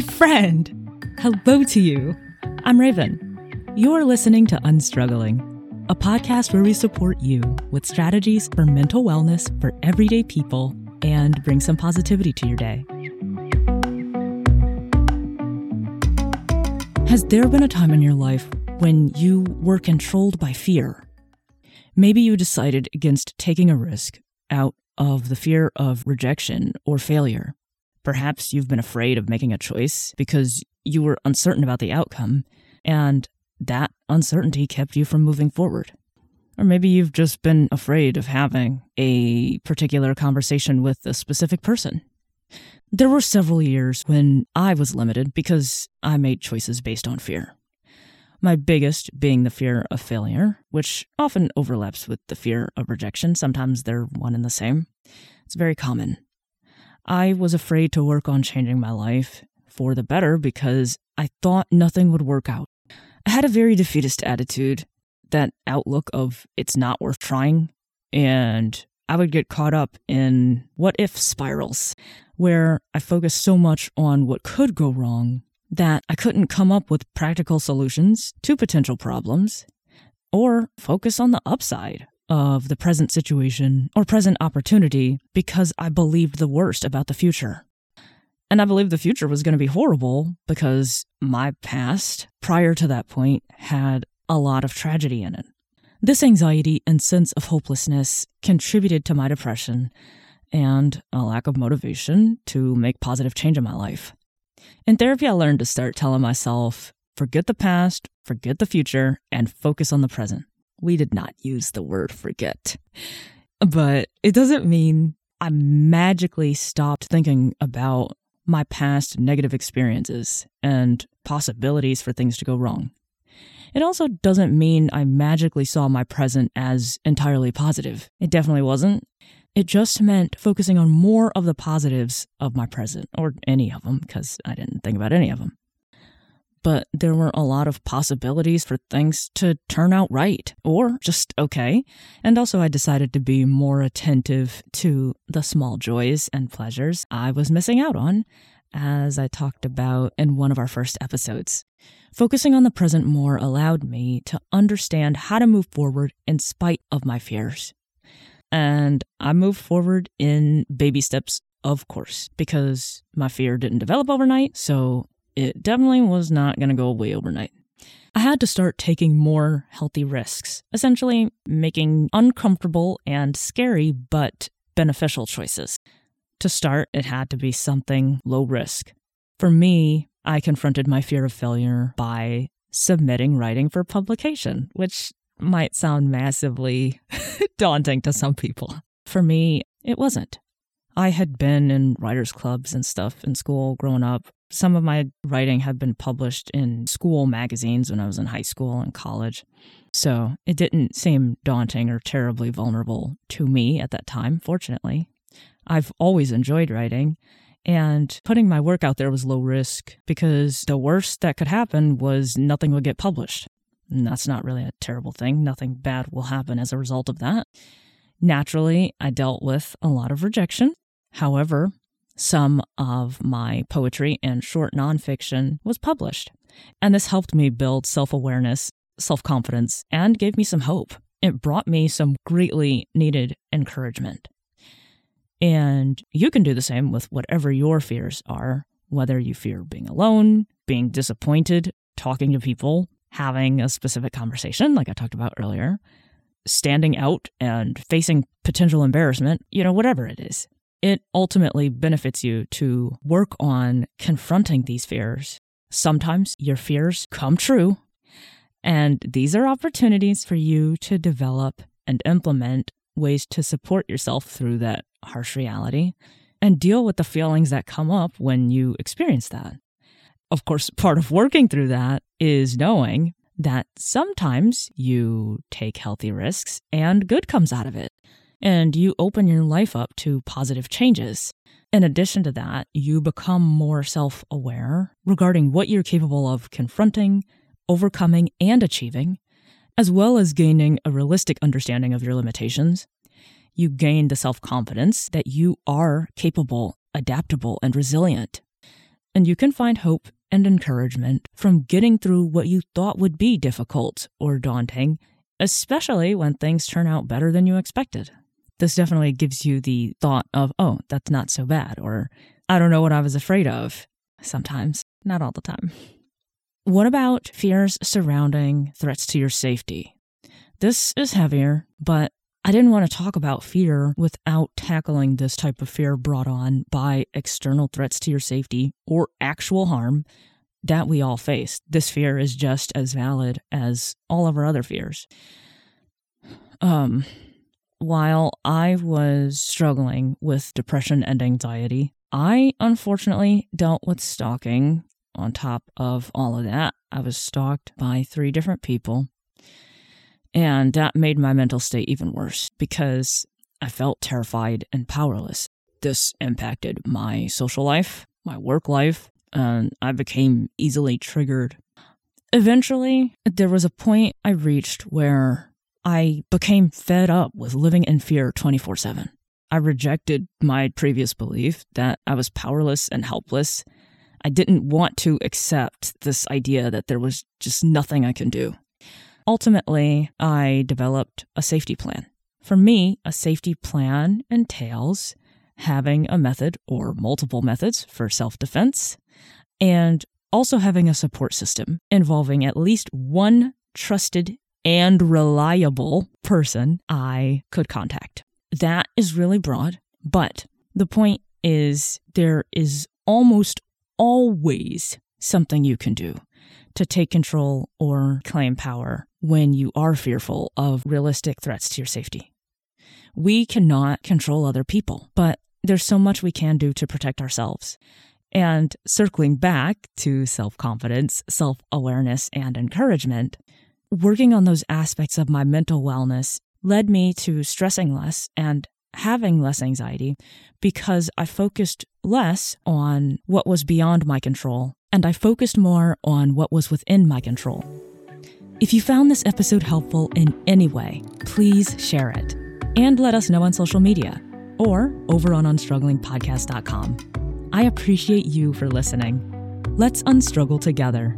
My friend, hello to you. I'm Raven. You're listening to Unstruggling, a podcast where we support you with strategies for mental wellness for everyday people and bring some positivity to your day. Has there been a time in your life when you were controlled by fear? Maybe you decided against taking a risk out of the fear of rejection or failure. Perhaps you've been afraid of making a choice because you were uncertain about the outcome, and that uncertainty kept you from moving forward. Or maybe you've just been afraid of having a particular conversation with a specific person. There were several years when I was limited because I made choices based on fear. My biggest being the fear of failure, which often overlaps with the fear of rejection. Sometimes they're one and the same. It's very common. I was afraid to work on changing my life for the better because I thought nothing would work out. I had a very defeatist attitude, that outlook of it's not worth trying, and I would get caught up in what if spirals, where I focused so much on what could go wrong that I couldn't come up with practical solutions to potential problems or focus on the upside of the present situation or present opportunity because I believed the worst about the future. And I believed the future was going to be horrible because my past, prior to that point, had a lot of tragedy in it. This anxiety and sense of hopelessness contributed to my depression and a lack of motivation to make positive change in my life. In therapy, I learned to start telling myself, forget the past, forget the future, and focus on the present. We did not use the word forget, but it doesn't mean I magically stopped thinking about my past negative experiences and possibilities for things to go wrong. It also doesn't mean I magically saw my present as entirely positive. It definitely wasn't. It just meant focusing on more of the positives of my present, or any of them, because I didn't think about any of them. But there were a lot of possibilities for things to turn out right, or just okay. And also, I decided to be more attentive to the small joys and pleasures I was missing out on, as I talked about in one of our first episodes. Focusing on the present more allowed me to understand how to move forward in spite of my fears. And I moved forward in baby steps, of course, because my fear didn't develop overnight. So it definitely was not going to go away overnight. I had to start taking more healthy risks, essentially making uncomfortable and scary but beneficial choices. To start, it had to be something low risk. For me, I confronted my fear of failure by submitting writing for publication, which might sound massively daunting to some people. For me, it wasn't. I had been in writers' clubs and stuff in school growing up. Some of my writing had been published in school magazines when I was in high school and college. So it didn't seem daunting or terribly vulnerable to me at that time, fortunately. I've always enjoyed writing, and putting my work out there was low risk because the worst that could happen was nothing would get published. And that's not really a terrible thing. Nothing bad will happen as a result of that. Naturally, I dealt with a lot of rejection. However, some of my poetry and short nonfiction was published. And this helped me build self awareness, self confidence, and gave me some hope. It brought me some greatly needed encouragement. And you can do the same with whatever your fears are, whether you fear being alone, being disappointed, talking to people, having a specific conversation, like I talked about earlier, standing out and facing potential embarrassment, you know, whatever it is. It ultimately benefits you to work on confronting these fears. Sometimes your fears come true, and these are opportunities for you to develop and implement ways to support yourself through that harsh reality and deal with the feelings that come up when you experience that. Of course, part of working through that is knowing that sometimes you take healthy risks and good comes out of it, and you open your life up to positive changes. In addition to that, you become more self aware regarding what you're capable of confronting, overcoming, and achieving, as well as gaining a realistic understanding of your limitations. You gain the self confidence that you are capable, adaptable, and resilient. And you can find hope and encouragement from getting through what you thought would be difficult or daunting, especially when things turn out better than you expected. This definitely gives you the thought of, oh, that's not so bad, or I don't know what I was afraid of. Sometimes, not all the time. What about fears surrounding threats to your safety? This is heavier, but I didn't want to talk about fear without tackling this type of fear brought on by external threats to your safety or actual harm that we all face. This fear is just as valid as all of our other fears. Um, while I was struggling with depression and anxiety, I unfortunately dealt with stalking on top of all of that. I was stalked by three different people and that made my mental state even worse because I felt terrified and powerless. This impacted my social life, my work life, and I became easily triggered. Eventually, there was a point I reached where I became fed up with living in fear 24 7. I rejected my previous belief that I was powerless and helpless. I didn't want to accept this idea that there was just nothing I can do. Ultimately, I developed a safety plan. For me, a safety plan entails having a method or multiple methods for self defense and also having a support system involving at least one trusted and reliable person I could contact. That is really broad, but the point is there is almost always something you can do to take control or claim power when you are fearful of realistic threats to your safety. We cannot control other people, but there's so much we can do to protect ourselves. And circling back to self confidence, self awareness, and encouragement, working on those aspects of my mental wellness led me to stressing less and having less anxiety because I focused less on what was beyond my control and I focused more on what was within my control. If you found this episode helpful in any way, please share it and let us know on social media or over on unstrugglingpodcast.com. I appreciate you for listening. Let's unstruggle together.